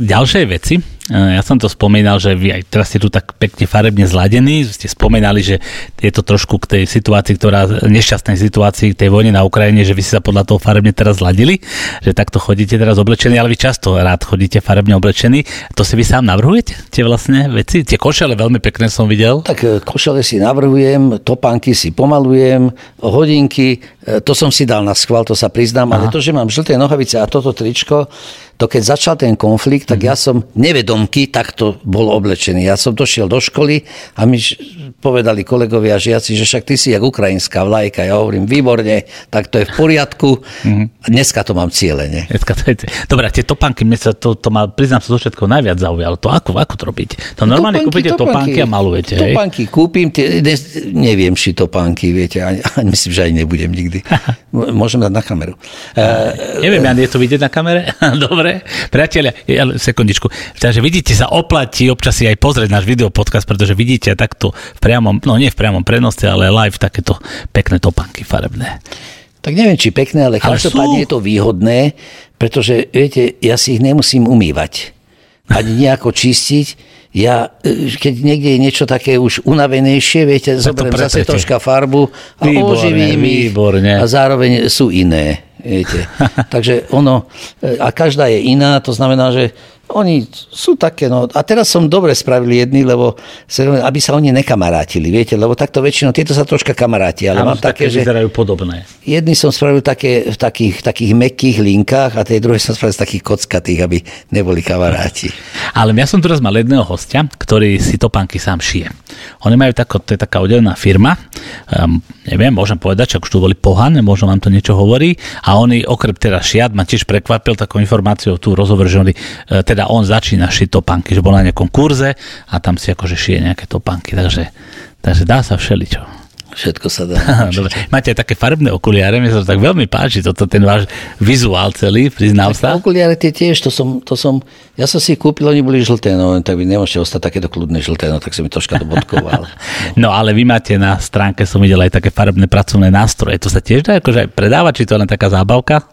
ďalšej veci. E, ja som to spomínal, že vy aj teraz ste tu tak pekne farebne zladení. Ste spomínali, že je to trošku k tej situácii, ktorá, nešťastnej situácii, k tej vojne na Ukrajine, že vy si sa podľa toho farebne teraz zladili, že takto chodíte teraz oblečení, ale vy často rád chodíte farebne oblečení. To si vy sám navrhujete, tie vlastne veci? Tie košele veľmi pekné som videl. Tak e, košele si navrhujem, topánky si pomalujem, hodinky, to som si dal na schvál, to sa priznám, Aha. ale to, že mám žlté nohavice a toto tričko, to keď začal ten konflikt, tak ja som nevedomky takto bol oblečený. Ja som došiel do školy a mi povedali kolegovia žiaci, že však ty si jak ukrajinská vlajka. Ja hovorím, výborne, tak to je v poriadku. A dneska to mám cieľene. Dobre, tie topánky, mne sa to, to má, priznám sa, zo všetko najviac zaujalo. To ako, ako to robiť? To normálne topánky, kúpite topánky, topánky a malujete, hej? Topánky kúpim, tie, ne, neviem ši topánky, viete, ani, (laughs) ani myslím, že aj nebudem nikdy. Môžem dať na kameru. Uh, neviem, ja nie to vidieť na kamere? (laughs) Dobre. Priatelia, sekundičku. Takže vidíte, sa oplatí občas si aj pozrieť náš videopodcast, pretože vidíte takto v priamom, no nie v priamom prenose, ale live takéto pekné topanky farebné. Tak neviem, či pekné, ale, ale každopádne sú... je to výhodné, pretože, viete, ja si ich nemusím umývať. Ani nejako čistiť. Ja, e, keď niekde je niečo také už unavenejšie, viete, zoberiem zase troška farbu a výborné, oživím ich a zároveň sú iné. Viete. (laughs) Takže ono, a každá je iná, to znamená, že Oni sú také, no a teraz som dobre spravili jedni, lebo aby sa oni nekamarátili, viete, lebo takto väčšinou tieto sa troška kamaráti, ale Áno, mám také, že vyzerajú podobné. jedni som spravil také v takých, takých mekých linkách a tie druhé som spravil z takých kockatých, aby neboli kamaráti. (laughs) Ale ja som tu raz mal jedného hostia, ktorý si topánky sám šije. Oni majú tako, to je taká oddelená firma, um, neviem, môžem povedať, čak už tu boli Pohan, možno vám to niečo hovorí, a oni okrem teda šiat ma tiež prekvapil takou informáciou tu rozhovor, že oni, e, teda on začína šiť topánky, že bol na nejakom kurze a tam si akože šije nejaké topánky, takže, takže dá sa všeličo. Všetko sa dá. (laughs) Dobre. Máte aj také farebné okuliare, mi sa to tak veľmi páči, toto ten váš vizuál celý, priznám sa. Okuliare tie tiež, to som, to som, ja som si kúpil, oni boli žlté, no tak vy nemôžete ostať takéto kľudné žlté, no tak som mi troška dobodkoval. No. (laughs) no ale vy máte na stránke, som videl aj také farebné pracovné nástroje, to sa tiež dá akože aj predávať, či to je len taká zábavka?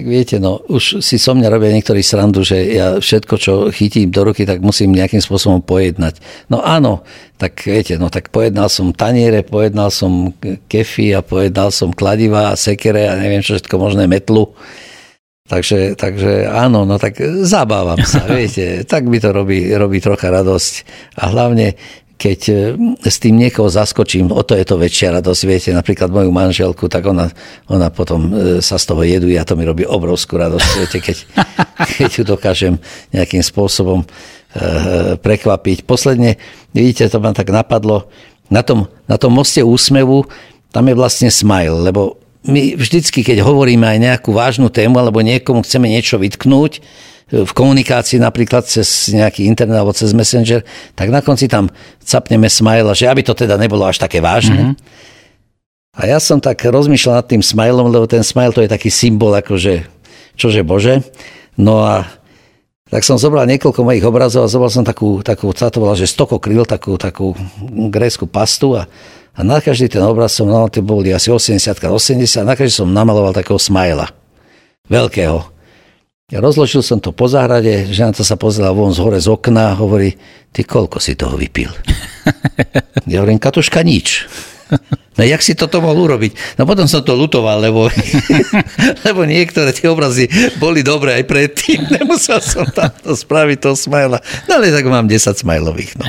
Tak viete, no už si so mňa robia niektorí srandu, že ja všetko, čo chytím do ruky, tak musím nejakým spôsobom pojednať. No áno, tak viete, no tak pojednal som taniere, pojednal som kefy a pojednal som kladiva a sekere a neviem čo všetko možné metlu. Takže, takže áno, no tak zabávam sa, (laughs) viete, tak by to robí, robí trocha radosť. A hlavne, keď e, s tým niekoho zaskočím, o to je to väčšia radosť. Viete, napríklad moju manželku, tak ona, ona potom e, sa z toho jeduje a to mi robí obrovskú radosť. Viete, keď, (laughs) keď ju dokážem nejakým spôsobom e, prekvapiť. Posledne, vidíte, to ma tak napadlo, na tom, na tom moste úsmevu, tam je vlastne smile, lebo my vždycky, keď hovoríme aj nejakú vážnu tému, alebo niekomu chceme niečo vytknúť, v komunikácii napríklad cez nejaký internet alebo cez messenger, tak na konci tam capneme smile, že aby to teda nebolo až také vážne. Mm-hmm. A ja som tak rozmýšľal nad tým smilom, lebo ten smile to je taký symbol, akože čože bože. No a tak som zobral niekoľko mojich obrazov a zobral som takú, takú to bola, že stoko kryl, takú, takú grécku pastu a, a na každý ten obraz som, no to boli asi 80 80 a na každý som namaloval takého smajla. Veľkého. Ja rozložil som to po záhrade, žena to sa pozrela von z hore z okna a hovorí, ty koľko si toho vypil? Ja hovorím, Katuška, nič. No jak si toto mohol urobiť? No potom som to lutoval, lebo, (laughs) lebo niektoré tie obrazy boli dobré aj predtým. (laughs) Nemusel som tam to spraviť toho smajla. No ale tak mám 10 smajlových. No.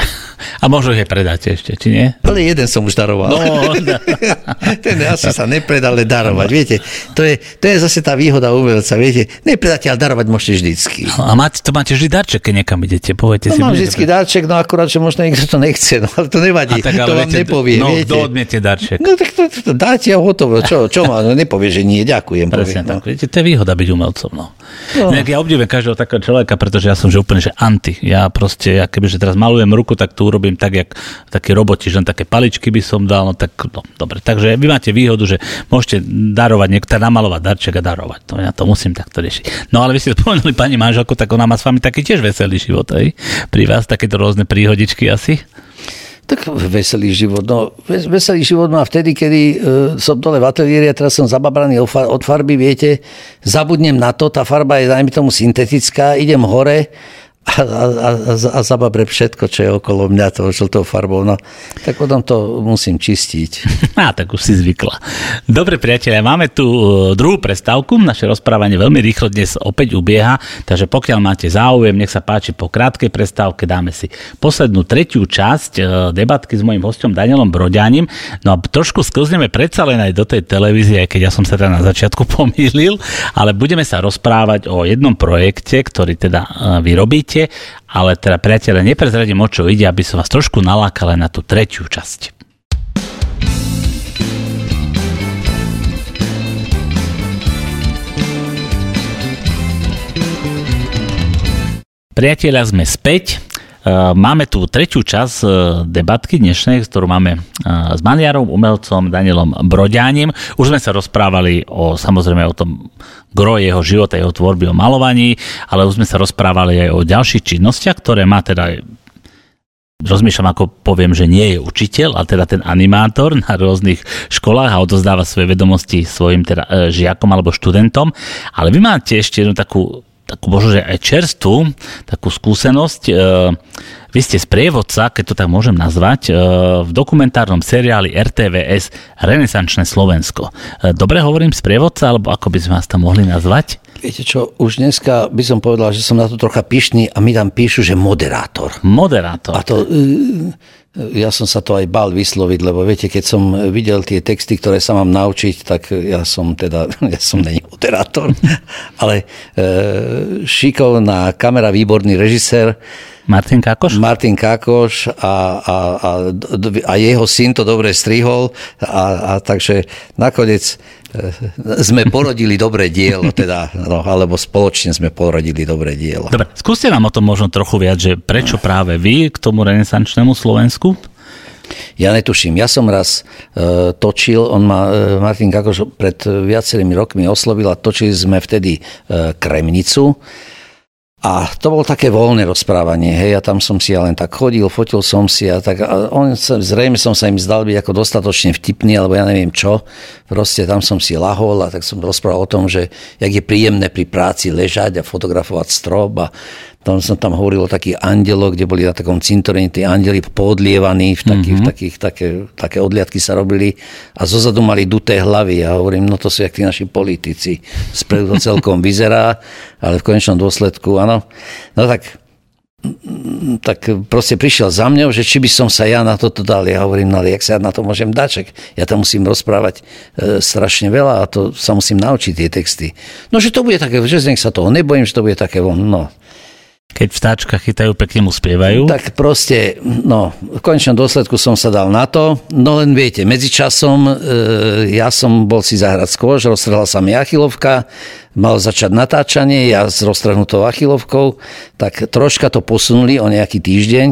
A možno aj predáte ešte, či nie? Ale jeden som už daroval. No, no. (laughs) Ten asi sa nepredal, ale darovať. Viete, to je, to je zase tá výhoda umelca. Viete, nepredáte, ale darovať môžete vždycky. No, a máte, to máte vždy darček, keď niekam idete. Poviete no, si, mám vždycky darček, no akurát, že možno niekto to nechce, no ale to nevadí. A tak, ale to vám viete, nepovie. No, viete. kto odmiete darček? No tak to, to, dáte a hotovo. Čo, čo má? No, nepovie, že nie, ďakujem. Presne povie, tak. No. Viete, to je výhoda byť umelcom. No. No. ja obdivujem každého takého človeka, pretože ja som že úplne že anti. Ja proste, ja kebyže teraz malujem ruku, tak to urobím tak, jak takí roboti, že len také paličky by som dal, no tak no, dobre. Takže vy máte výhodu, že môžete darovať, niekto namalovať darček a darovať. To ja to musím takto riešiť. No ale vy ste spomenuli pani manželku, tak ona má s vami taký tiež veselý život, aj? Pri vás takéto rôzne príhodičky asi? Tak veselý život. No, veselý život má vtedy, kedy uh, som dole v ateliéri a teraz som zababraný od farby, viete, zabudnem na to, tá farba je, dajme tomu, syntetická, idem hore, a, a, a, zababre všetko, čo je okolo mňa toho žltou farbou. No, tak potom to musím čistiť. (laughs) Á, tak už si zvykla. Dobre, priatelia, máme tu e, druhú prestávku. Naše rozprávanie veľmi rýchlo dnes opäť ubieha, takže pokiaľ máte záujem, nech sa páči po krátkej prestávke dáme si poslednú tretiu časť e, debatky s mojim hostom Danielom Broďaním. No a trošku sklzneme predsa len aj do tej televízie, aj keď ja som sa teda na začiatku (laughs) pomýlil, ale budeme sa rozprávať o jednom projekte, ktorý teda e, vyrobíte budete, ale teda priateľe, neprezradím o čo ide, aby som vás trošku nalákal na tú tretiu časť. Priatelia, sme späť. Eh, máme tu tretiu časť eh, debatky dnešnej, ktorú máme eh, s Maniarom, umelcom Danielom Broďánim. Už sme sa rozprávali o, samozrejme o tom gro jeho života, jeho tvorby, o malovaní, ale už sme sa rozprávali aj o ďalších činnostiach, ktoré má teda rozmýšľam, ako poviem, že nie je učiteľ, ale teda ten animátor na rôznych školách a odozdáva svoje vedomosti svojim teda, žiakom alebo študentom. Ale vy máte ešte jednu takú takú možno, že aj čerstvú takú skúsenosť. E, vy ste sprievodca, keď to tak môžem nazvať, e, v dokumentárnom seriáli RTVS Renesančné Slovensko. E, dobre hovorím sprievodca, alebo ako by sme vás tam mohli nazvať? Viete čo, už dneska by som povedal, že som na to trocha pyšný a mi tam píšu, že moderátor. Moderátor. A to, ja som sa to aj bal vysloviť, lebo viete, keď som videl tie texty, ktoré sa mám naučiť, tak ja som teda, (laughs) ja som není moderátor, (laughs) ale e, šikovná kamera, výborný režisér, Martin Kákoš? Martin Kákoš a, a, a, a jeho syn to dobre strihol a, a takže nakoniec (laughs) sme porodili dobré dielo, teda, no, alebo spoločne sme porodili dobré dielo. Dobre, skúste nám o tom možno trochu viac, že prečo práve vy k tomu renesančnému Slovensku? Ja netuším. Ja som raz e, točil, on ma, e, Martin Kakoš pred viacerými rokmi oslovil a točili sme vtedy e, Kremnicu a to bolo také voľné rozprávanie, hej, a tam som si ja len tak chodil, fotil som si a tak, a on, zrejme som sa im zdal byť ako dostatočne vtipný, alebo ja neviem čo, proste tam som si lahol a tak som rozprával o tom, že jak je príjemné pri práci ležať a fotografovať strop a tam som tam hovoril o takých andeloch, kde boli na takom cintorení tí andeli podlievaní, v takých, mm-hmm. takých, také, také odliadky sa robili a zozadu mali duté hlavy. A hovorím, no to sú jak tí naši politici. Spredu to celkom (laughs) vyzerá, ale v konečnom dôsledku, áno. No tak tak proste prišiel za mňou, že či by som sa ja na toto dal. Ja hovorím, no ale jak sa ja na to môžem dať, ja tam musím rozprávať e, strašne veľa a to sa musím naučiť tie texty. No, že to bude také, že nech sa toho nebojím, že to bude také, no, keď vtáčka chytajú, pekne mu spievajú? Tak proste, no, v konečnom dôsledku som sa dal na to. No len viete, medzičasom e, ja som bol si zahrať skôr, roztrhla sa mi achilovka, mal začať natáčanie, ja s roztrhnutou achilovkou, tak troška to posunuli o nejaký týždeň.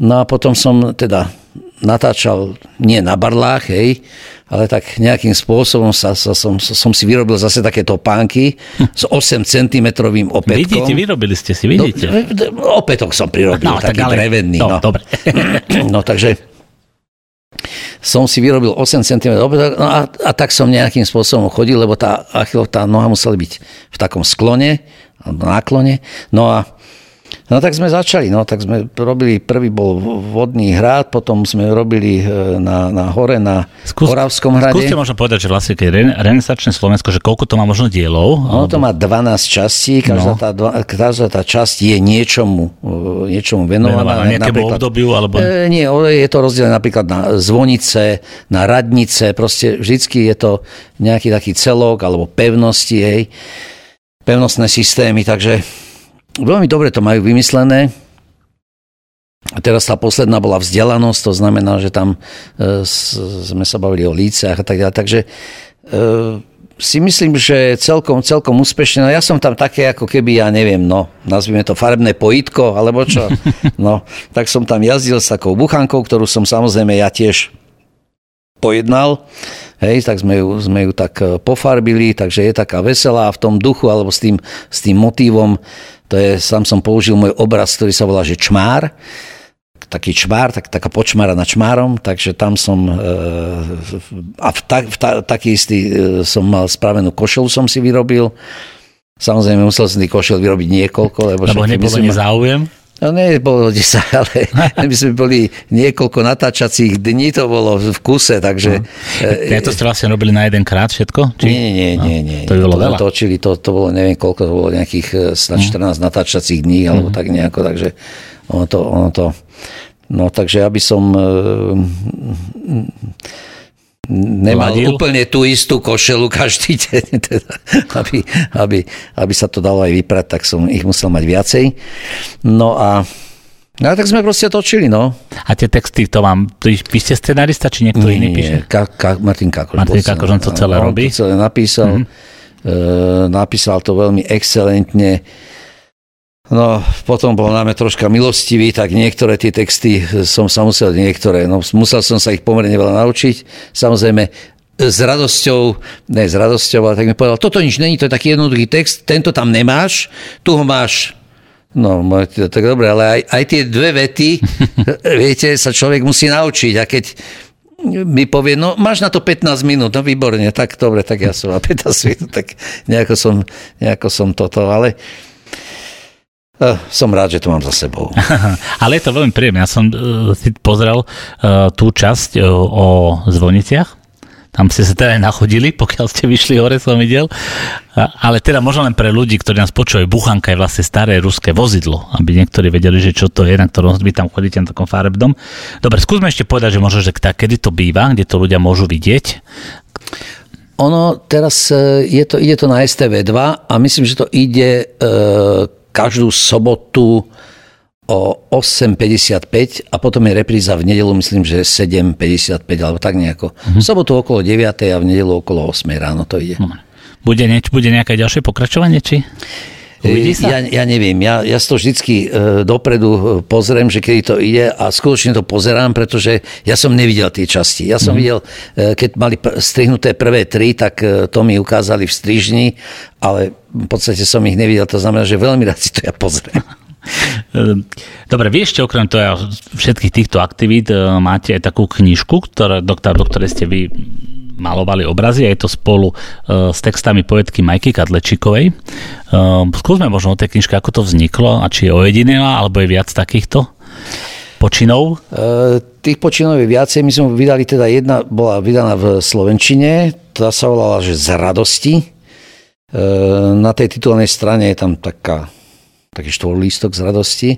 No a potom som teda natáčal nie na barlách, hej, ale tak nejakým spôsobom sa, sa, som, som si vyrobil zase také topánky s 8 cm opätkom. Vidíte, vyrobili ste si, vidíte. No, opätok som prirobil, no, taký tak ale, drevený. No, no. Dobre. (clears throat) no takže som si vyrobil 8 cm opätok no a, a tak som nejakým spôsobom chodil, lebo tá, tá noha musela byť v takom sklone, náklone. No a No tak sme začali, no tak sme robili, prvý bol vodný hrad, potom sme robili e, na, na hore, na Skús, Horavskom hrade. Skúste možno povedať, že vlastne keď je renesačné Slovensko, že koľko to má možno dielov? Ono to má 12 častí, každá, no. tá, každá tá časť je niečomu, e, niečomu venovaná. Venovaná nejakému obdobiu? Alebo... E, nie, je to rozdelené napríklad na zvonice, na radnice, proste vždycky je to nejaký taký celok alebo pevnosti, hej, pevnostné systémy, takže Veľmi dobre to majú vymyslené. A teraz tá posledná bola vzdialenosť, to znamená, že tam e, sme sa bavili o líciach a tak ďalej. Takže e, si myslím, že celkom, celkom úspešne. No ja som tam také, ako keby, ja neviem, no, nazvime to farebné pojitko, alebo čo. (laughs) No, tak som tam jazdil s takou buchankou, ktorú som samozrejme ja tiež pojednal. Hej, tak sme ju, sme ju tak e, pofarbili, takže je taká veselá v tom duchu alebo s tým, s tým motívom to je, sám som použil môj obraz, ktorý sa volá, že čmár taký čmár, tak, taká počmára nad čmárom, takže tam som e, a v, ta, v ta, taký istý e, som mal spravenú košelu som si vyrobil. Samozrejme musel som tých košel vyrobiť niekoľko, lebo, lebo nebolo ani záujem? No nie, bolo 10, ale my sme boli niekoľko natáčacích dní, to bolo v kuse, takže... No. Ja to ste vlastne robili na jeden krát všetko? Či? Nie, nie, no. nie, nie. To by bolo to veľa. Točili, to, to bolo neviem koľko, to bolo nejakých 14 mm. natáčacích dní, alebo mm. tak nejako, takže ono to, ono to... No takže ja by som... Uh, nemal Ladil? úplne tú istú košelu každý deň, (laughs) teda, aby, aby, aby sa to dalo aj vyprať, tak som ich musel mať viacej. No a No tak sme proste točili, no. A tie texty, to vám, vy ste scenarista, či niekto nie, iný píše? Ka, ka, Martin Kakoš. Martin Kakoš, on to celé robí? On to celé napísal. Mm-hmm. E, napísal to veľmi excelentne. No, potom bol náme troška milostivý, tak niektoré tie texty som sa musel, niektoré, no musel som sa ich pomerne veľa naučiť. Samozrejme, s radosťou, ne s radosťou, ale tak mi povedal, toto nič není, to je taký jednoduchý text, tento tam nemáš, tu ho máš No, tak dobre, ale aj, aj tie dve vety, (laughs) viete, sa človek musí naučiť. A keď mi povie, no máš na to 15 minút, no výborne, tak dobre, tak ja som a 15 minút, tak nejako som, nejako som toto, ale som rád, že to mám za sebou. (laughs) Ale je to veľmi príjemné. Ja som uh, si pozrel uh, tú časť uh, o zvoniciach Tam ste sa teda aj nachodili, (laughs) pokiaľ ste vyšli hore, som videl. Ale teda možno len pre ľudí, ktorí nás počúvajú, Buchanka je vlastne staré ruské vozidlo, aby niektorí vedeli, že čo to je, na ktorom vy tam chodíte na takom farebnom. Dobre, skúsme ešte povedať, že možno, že tak, kedy to býva, kde to ľudia môžu vidieť. Ono teraz je to, ide to na STV2 a myslím, že to ide e, každú sobotu o 8.55 a potom je repríza v nedelu, myslím, že 7.55 alebo tak nejako. Mm-hmm. V sobotu okolo 9. a v nedelu okolo 8 ráno to ide. Bude, nieč, bude nejaké ďalšie pokračovanie, či? Uvidí sa? Ja, ja neviem, ja, ja to vždycky e, dopredu e, pozriem, že kedy to ide a skutočne to pozerám, pretože ja som nevidel tie časti. Ja som mm. videl, e, keď mali strihnuté prvé tri, tak to mi ukázali v strižni, ale v podstate som ich nevidel, to znamená, že veľmi rád si to ja pozriem. (laughs) Dobre, vy ešte okrem toho všetkých týchto aktivít máte aj takú knižku, ktorá, do, do ktorej ste vy malovali obrazy a je to spolu s textami poetky Majky Kadlečikovej. Skúsme možno o tej knižke, ako to vzniklo a či je ojedinila, alebo je viac takýchto počinov? E, tých počinov je viacej. My sme vydali teda jedna, bola vydaná v Slovenčine, tá sa volala, že z radosti. E, na tej titulnej strane je tam taká taký štvorlístok z radosti.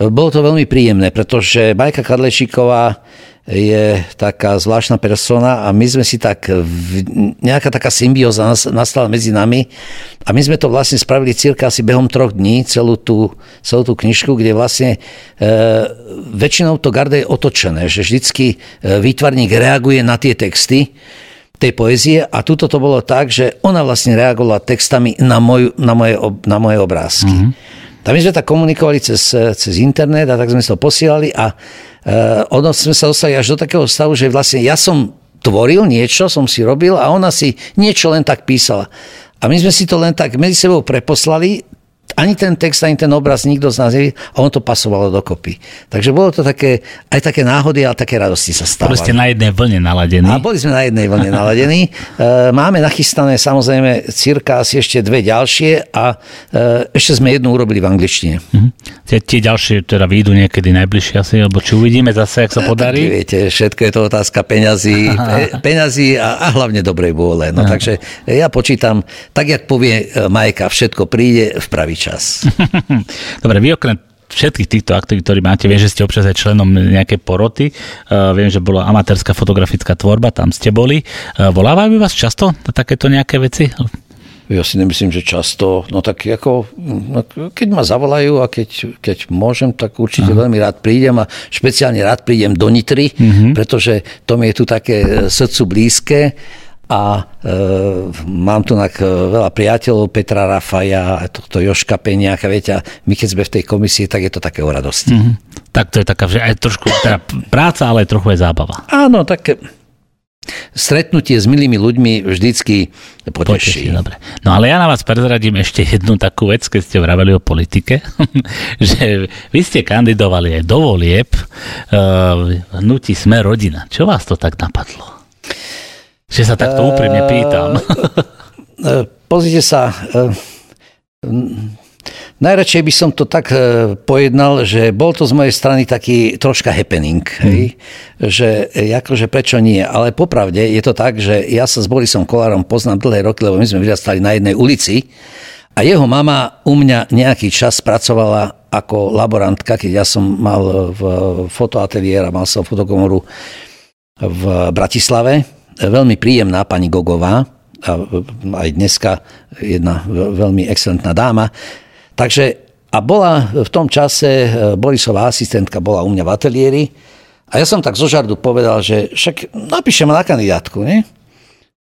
Bolo to veľmi príjemné, pretože Majka Kadlečíková je taká zvláštna persona a my sme si tak, nejaká taká symbióza nastala medzi nami a my sme to vlastne spravili cirka asi behom troch dní, celú tú, celú tú knižku, kde vlastne e, väčšinou to garde je otočené, že vždycky e, výtvarník reaguje na tie texty, tej poezie a tuto to bolo tak, že ona vlastne reagovala textami na, moju, na, moje, na moje obrázky. Mm-hmm. A my sme tak komunikovali cez, cez internet a tak sme to posielali a ono sme sa dostali až do takého stavu, že vlastne ja som tvoril niečo, som si robil a ona si niečo len tak písala. A my sme si to len tak medzi sebou preposlali, ani ten text, ani ten obraz nikto z nás nevidel a on to pasovalo dokopy. Takže bolo to také, aj také náhody, ale také radosti sa stávali. Boli ste na jednej vlne naladení. A boli sme na jednej vlne naladení. (laughs) E, máme nachystané samozrejme cirka asi ešte dve ďalšie a e, ešte sme jednu urobili v angličtine. Tie, tie ďalšie teda výjdu niekedy najbližšie asi, alebo či uvidíme zase, ak sa e, podarí? Tak, viete, všetko je to otázka peňazí, pe, peňazí a, a hlavne dobrej vôle. No, takže ja počítam, tak jak povie Majka, všetko príde v pravý čas. (laughs) Dobre, vy okrem všetkých týchto aktivít, ktoré máte, viem, že ste občas aj členom nejakej poroty, uh, viem, že bola amatérska fotografická tvorba, tam ste boli. Uh, volávajú vás často na takéto nejaké veci? Ja si nemyslím, že často. No tak ako, no, keď ma zavolajú a keď, keď môžem, tak určite Aha. veľmi rád prídem a špeciálne rád prídem do Nitry, uh-huh. pretože to mi je tu také srdcu blízke a e, mám tu nak veľa priateľov, Petra Rafaja, tohto Joška Peniaka, viete, a my keď sme v tej komisii, tak je to také o radosti. Mm-hmm. Tak to je taká, že aj trošku teda práca, ale aj trochu aj zábava. Áno, tak stretnutie s milými ľuďmi vždycky poteší. poteší dobre. No ale ja na vás prezradím ešte jednu takú vec, keď ste vraveli o politike, (laughs) že vy ste kandidovali aj do volieb uh, hnutí Sme rodina. Čo vás to tak napadlo? Že sa takto úprimne pýtam. Uh, pozrite sa, uh, najradšej by som to tak pojednal, že bol to z mojej strany taký troška happening, hmm. hej? že akože prečo nie, ale popravde je to tak, že ja sa s Borisom Kolárom poznám dlhé roky, lebo my sme vyrastali na jednej ulici a jeho mama u mňa nejaký čas pracovala ako laborantka, keď ja som mal v fotoateliér a mal som fotokomoru v Bratislave veľmi príjemná pani Gogová, a aj dneska jedna veľmi excelentná dáma. Takže a bola v tom čase, e, Borisová asistentka bola u mňa v ateliéri a ja som tak zo žardu povedal, že však napíšem na kandidátku, nie?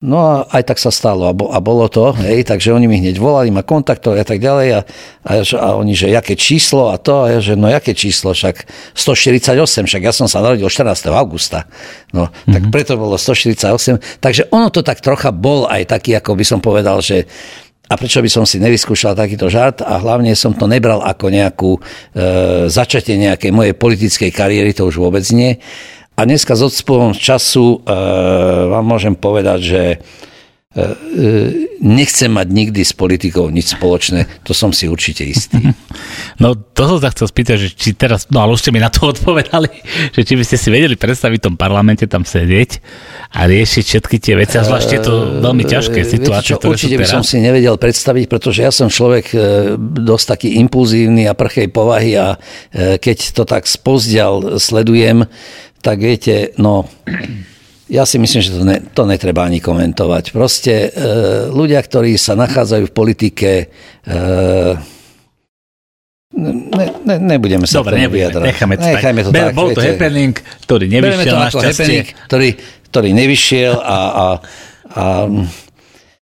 No a aj tak sa stalo a, bo, a bolo to, hej, takže oni mi hneď volali, ma kontaktovali a tak ďalej a, a, a oni, že jaké číslo a to, a ja, že no jaké číslo, však 148, však ja som sa narodil 14. augusta, no mm-hmm. tak mhm. preto bolo 148, takže ono to tak trocha bol aj taký, ako by som povedal, že a prečo by som si nevyskúšal takýto žart a hlavne som to nebral ako nejakú e, začatie nejakej mojej politickej kariéry, to už vôbec nie. A dneska s odspôvom času e, vám môžem povedať, že nechcem mať nikdy s politikou nič spoločné, to som si určite istý. (laughs) No to som sa chcel spýtať, že či teraz, no ale už ste mi na to (laughs) odpovedali, že či by ste si vedeli predstaviť v tom parlamente tam sedieť a riešiť všetky tie veci, a zvlášť tieto veľmi ťažké situácie, čo, Určite by som si nevedel predstaviť, pretože ja som človek dosť taký impulzívny a prchej povahy a keď to tak spozdial sledujem, tak viete, no ja si myslím, že to, ne, to netreba ani komentovať. Proste e, ľudia, ktorí sa nachádzajú v politike, e, ne, ne, nebudeme sa Dobre, nebudeme, necháme to, necháme to tak. Bol to viete, happening, ktorý nevyšiel našťastie. Ktorý, ktorý nevyšiel a, a, a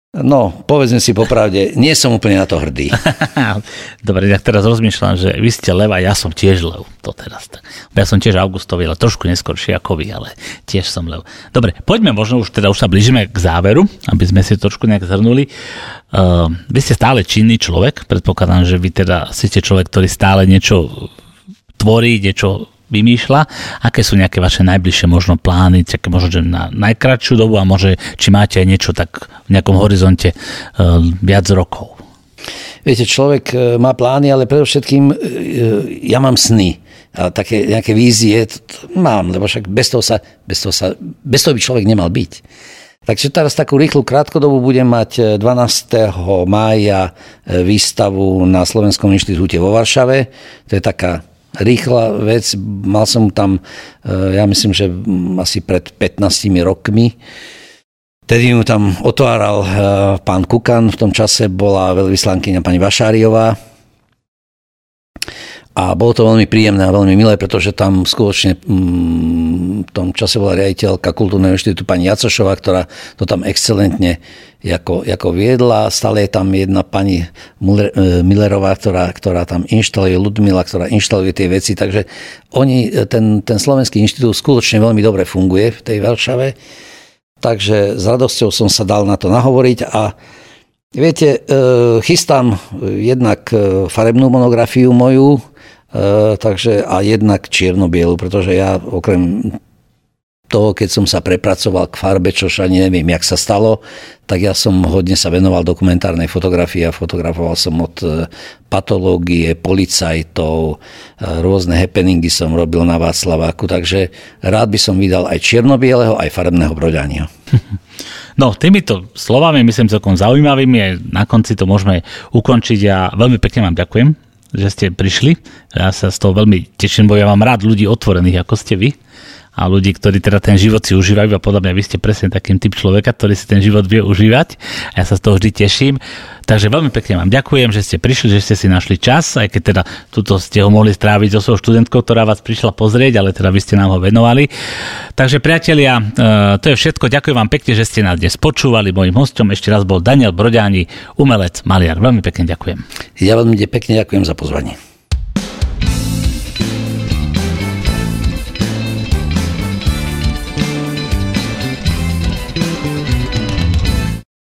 No, povedzme si popravde, nie som úplne na to hrdý. (laughs) Dobre, ja teraz rozmýšľam, že vy ste lev a ja som tiež lev. To teraz. Ja som tiež Augustový, ale trošku neskôršie ako vy, ale tiež som lev. Dobre, poďme možno už teda už sa blížime k záveru, aby sme si trošku nejak zhrnuli. Uh, vy ste stále činný človek, predpokladám, že vy teda ste človek, ktorý stále niečo tvorí, niečo vymýšľa, aké sú nejaké vaše najbližšie možno plány, také možno že na najkratšiu dobu a môže, či máte aj niečo tak v nejakom horizonte uh, viac rokov. Viete, človek e, má plány, ale predovšetkým e, ja mám sny. A také nejaké vízie mám, lebo však bez toho, sa, bez, toho sa, bez toho by človek nemal byť. Takže teraz takú rýchlu krátkodobu budem mať 12. mája výstavu na Slovenskom inštitúte vo Varšave. To je taká rýchla vec. Mal som tam, e, ja myslím, že asi pred 15 rokmi. Tedy mu tam otváral e, pán Kukan, v tom čase bola veľvyslankyňa pani Vašáriová a bolo to veľmi príjemné a veľmi milé, pretože tam skutočne mm, v tom čase bola riaditeľka Kultúrneho inštitútu pani Jacošová, ktorá to tam excelentne ako, ako viedla. Stále je tam jedna pani e, Millerová, ktorá, ktorá tam inštaluje, Ludmila, ktorá inštaluje tie veci. Takže oni, e, ten, ten Slovenský inštitút skutočne veľmi dobre funguje v tej Varšave. Takže s radosťou som sa dal na to nahovoriť a Viete, e, chystám jednak farebnú monografiu moju, takže a jednak čierno-bielu, pretože ja okrem toho, keď som sa prepracoval k farbe, čo ani neviem, jak sa stalo, tak ja som hodne sa venoval dokumentárnej fotografii a fotografoval som od e, patológie, policajtov, e, rôzne happeningy som robil na Václaváku, takže rád by som vydal aj čierno-bieleho, aj farebného broďania. (laughs) No, týmito slovami, myslím, celkom zaujímavými, aj na konci to môžeme ukončiť. Ja veľmi pekne vám ďakujem, že ste prišli. Ja sa z toho veľmi teším, bo ja mám rád ľudí otvorených, ako ste vy a ľudí, ktorí teda ten život si užívajú a podľa mňa vy ste presne takým typ človeka, ktorý si ten život vie užívať a ja sa z toho vždy teším. Takže veľmi pekne vám ďakujem, že ste prišli, že ste si našli čas, aj keď teda tuto ste ho mohli stráviť so svojou študentkou, ktorá vás prišla pozrieť, ale teda vy ste nám ho venovali. Takže priatelia, e, to je všetko. Ďakujem vám pekne, že ste nás dnes počúvali. Mojím hostom ešte raz bol Daniel Broďáni, umelec, maliar. Veľmi pekne ďakujem. Ja veľmi pekne ďakujem za pozvanie.